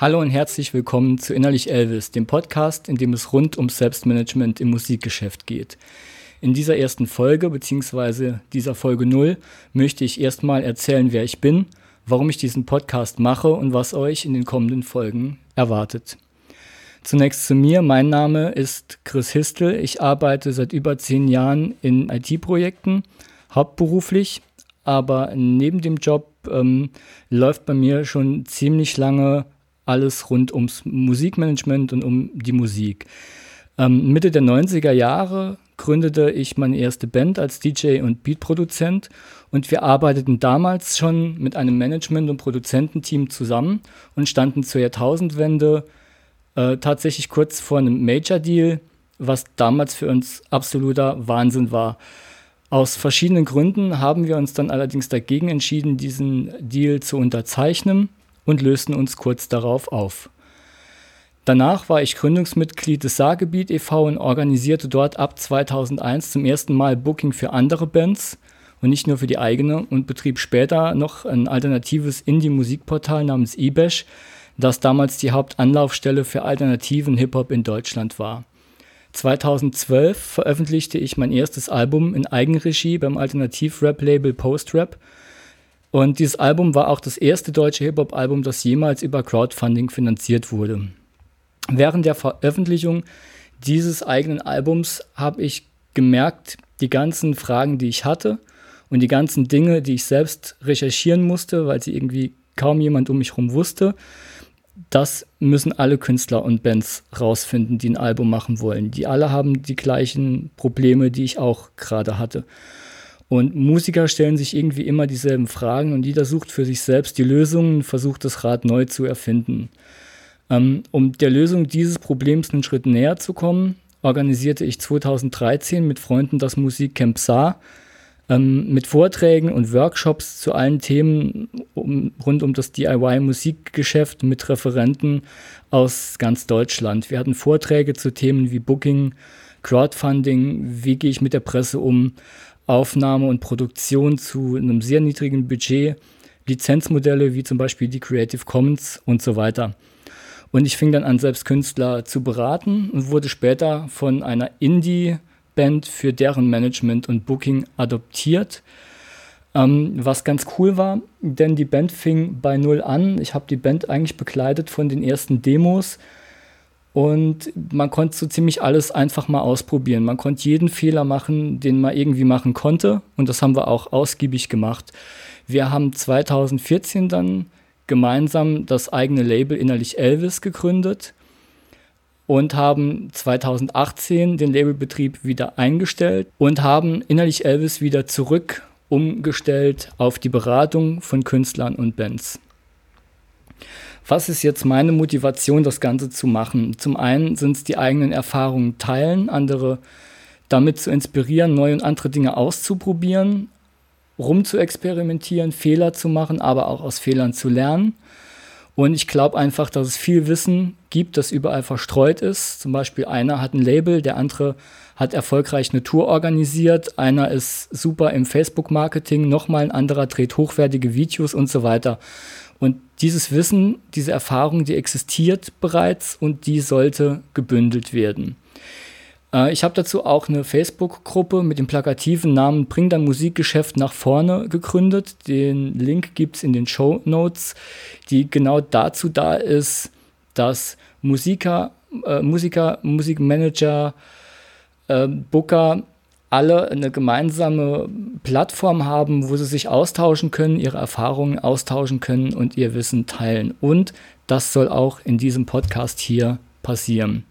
Hallo und herzlich willkommen zu Innerlich Elvis, dem Podcast, in dem es rund ums Selbstmanagement im Musikgeschäft geht. In dieser ersten Folge, beziehungsweise dieser Folge 0, möchte ich erstmal erzählen, wer ich bin, warum ich diesen Podcast mache und was euch in den kommenden Folgen erwartet. Zunächst zu mir. Mein Name ist Chris Histel. Ich arbeite seit über zehn Jahren in IT-Projekten, hauptberuflich, aber neben dem Job ähm, läuft bei mir schon ziemlich lange alles rund ums Musikmanagement und um die Musik. Ähm, Mitte der 90er Jahre gründete ich meine erste Band als DJ und Beatproduzent und wir arbeiteten damals schon mit einem Management- und Produzententeam zusammen und standen zur Jahrtausendwende äh, tatsächlich kurz vor einem Major-Deal, was damals für uns absoluter Wahnsinn war. Aus verschiedenen Gründen haben wir uns dann allerdings dagegen entschieden, diesen Deal zu unterzeichnen und lösten uns kurz darauf auf. Danach war ich Gründungsmitglied des Saargebiet e.V. und organisierte dort ab 2001 zum ersten Mal Booking für andere Bands und nicht nur für die eigene und betrieb später noch ein alternatives Indie-Musikportal namens eBash, das damals die Hauptanlaufstelle für alternativen Hip-Hop in Deutschland war. 2012 veröffentlichte ich mein erstes Album in Eigenregie beim Alternativ-Rap-Label Post-Rap und dieses Album war auch das erste deutsche Hip-Hop-Album, das jemals über Crowdfunding finanziert wurde. Während der Veröffentlichung dieses eigenen Albums habe ich gemerkt, die ganzen Fragen, die ich hatte und die ganzen Dinge, die ich selbst recherchieren musste, weil sie irgendwie kaum jemand um mich herum wusste, das müssen alle Künstler und Bands rausfinden, die ein Album machen wollen. Die alle haben die gleichen Probleme, die ich auch gerade hatte. Und Musiker stellen sich irgendwie immer dieselben Fragen und jeder sucht für sich selbst die Lösungen, versucht das Rad neu zu erfinden. Ähm, um der Lösung dieses Problems einen Schritt näher zu kommen, organisierte ich 2013 mit Freunden das Musikcamp Saar ähm, mit Vorträgen und Workshops zu allen Themen um, rund um das DIY-Musikgeschäft mit Referenten aus ganz Deutschland. Wir hatten Vorträge zu Themen wie Booking, Crowdfunding, wie gehe ich mit der Presse um, Aufnahme und Produktion zu einem sehr niedrigen Budget, Lizenzmodelle wie zum Beispiel die Creative Commons und so weiter. Und ich fing dann an, selbst Künstler zu beraten und wurde später von einer Indie-Band für deren Management und Booking adoptiert. Ähm, was ganz cool war, denn die Band fing bei Null an. Ich habe die Band eigentlich begleitet von den ersten Demos und man konnte so ziemlich alles einfach mal ausprobieren. Man konnte jeden Fehler machen, den man irgendwie machen konnte. Und das haben wir auch ausgiebig gemacht. Wir haben 2014 dann gemeinsam das eigene Label Innerlich Elvis gegründet und haben 2018 den Labelbetrieb wieder eingestellt und haben Innerlich Elvis wieder zurück umgestellt auf die Beratung von Künstlern und Bands. Was ist jetzt meine Motivation, das Ganze zu machen? Zum einen sind es die eigenen Erfahrungen teilen, andere damit zu inspirieren, neue und andere Dinge auszuprobieren, rum zu experimentieren, Fehler zu machen, aber auch aus Fehlern zu lernen. Und ich glaube einfach, dass es viel Wissen gibt, das überall verstreut ist. Zum Beispiel einer hat ein Label, der andere hat erfolgreich eine Tour organisiert, einer ist super im Facebook-Marketing, nochmal ein anderer dreht hochwertige Videos und so weiter. Und dieses Wissen, diese Erfahrung, die existiert bereits und die sollte gebündelt werden. Äh, ich habe dazu auch eine Facebook-Gruppe mit dem plakativen Namen Bring dein Musikgeschäft nach vorne gegründet. Den Link gibt es in den Show Notes, die genau dazu da ist, dass Musiker, äh, Musiker Musikmanager, äh, Booker alle eine gemeinsame Plattform haben, wo sie sich austauschen können, ihre Erfahrungen austauschen können und ihr Wissen teilen. Und das soll auch in diesem Podcast hier passieren.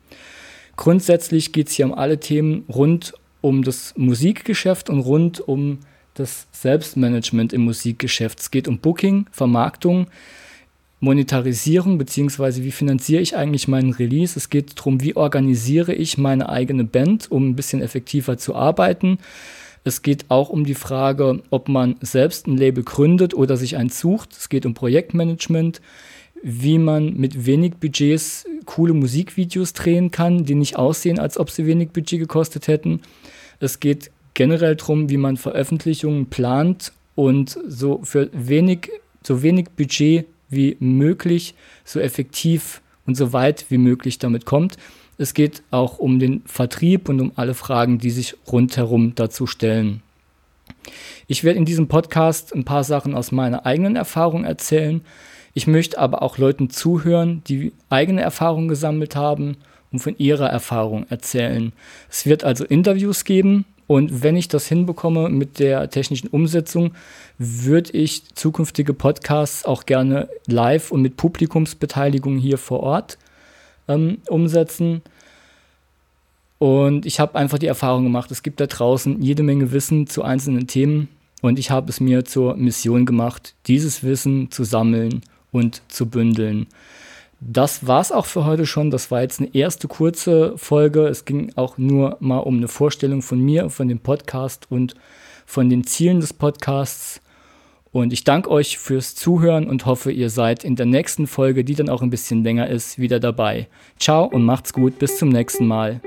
Grundsätzlich geht es hier um alle Themen rund um das Musikgeschäft und rund um das Selbstmanagement im Musikgeschäft. Es geht um Booking, Vermarktung, Monetarisierung beziehungsweise wie finanziere ich eigentlich meinen Release. Es geht darum, wie organisiere ich meine eigene Band, um ein bisschen effektiver zu arbeiten. Es geht auch um die Frage, ob man selbst ein Label gründet oder sich eins sucht. Es geht um Projektmanagement, wie man mit wenig Budgets coole Musikvideos drehen kann, die nicht aussehen, als ob sie wenig Budget gekostet hätten. Es geht generell darum, wie man Veröffentlichungen plant und so für wenig, so wenig Budget wie möglich, so effektiv und so weit wie möglich damit kommt. Es geht auch um den Vertrieb und um alle Fragen, die sich rundherum dazu stellen. Ich werde in diesem Podcast ein paar Sachen aus meiner eigenen Erfahrung erzählen. Ich möchte aber auch Leuten zuhören, die eigene Erfahrungen gesammelt haben und von ihrer Erfahrung erzählen. Es wird also Interviews geben und wenn ich das hinbekomme mit der technischen Umsetzung, würde ich zukünftige Podcasts auch gerne live und mit Publikumsbeteiligung hier vor Ort ähm, umsetzen. Und ich habe einfach die Erfahrung gemacht, es gibt da draußen jede Menge Wissen zu einzelnen Themen und ich habe es mir zur Mission gemacht, dieses Wissen zu sammeln und zu bündeln. Das war es auch für heute schon. Das war jetzt eine erste kurze Folge. Es ging auch nur mal um eine Vorstellung von mir, von dem Podcast und von den Zielen des Podcasts. Und ich danke euch fürs Zuhören und hoffe, ihr seid in der nächsten Folge, die dann auch ein bisschen länger ist, wieder dabei. Ciao und macht's gut. Bis zum nächsten Mal.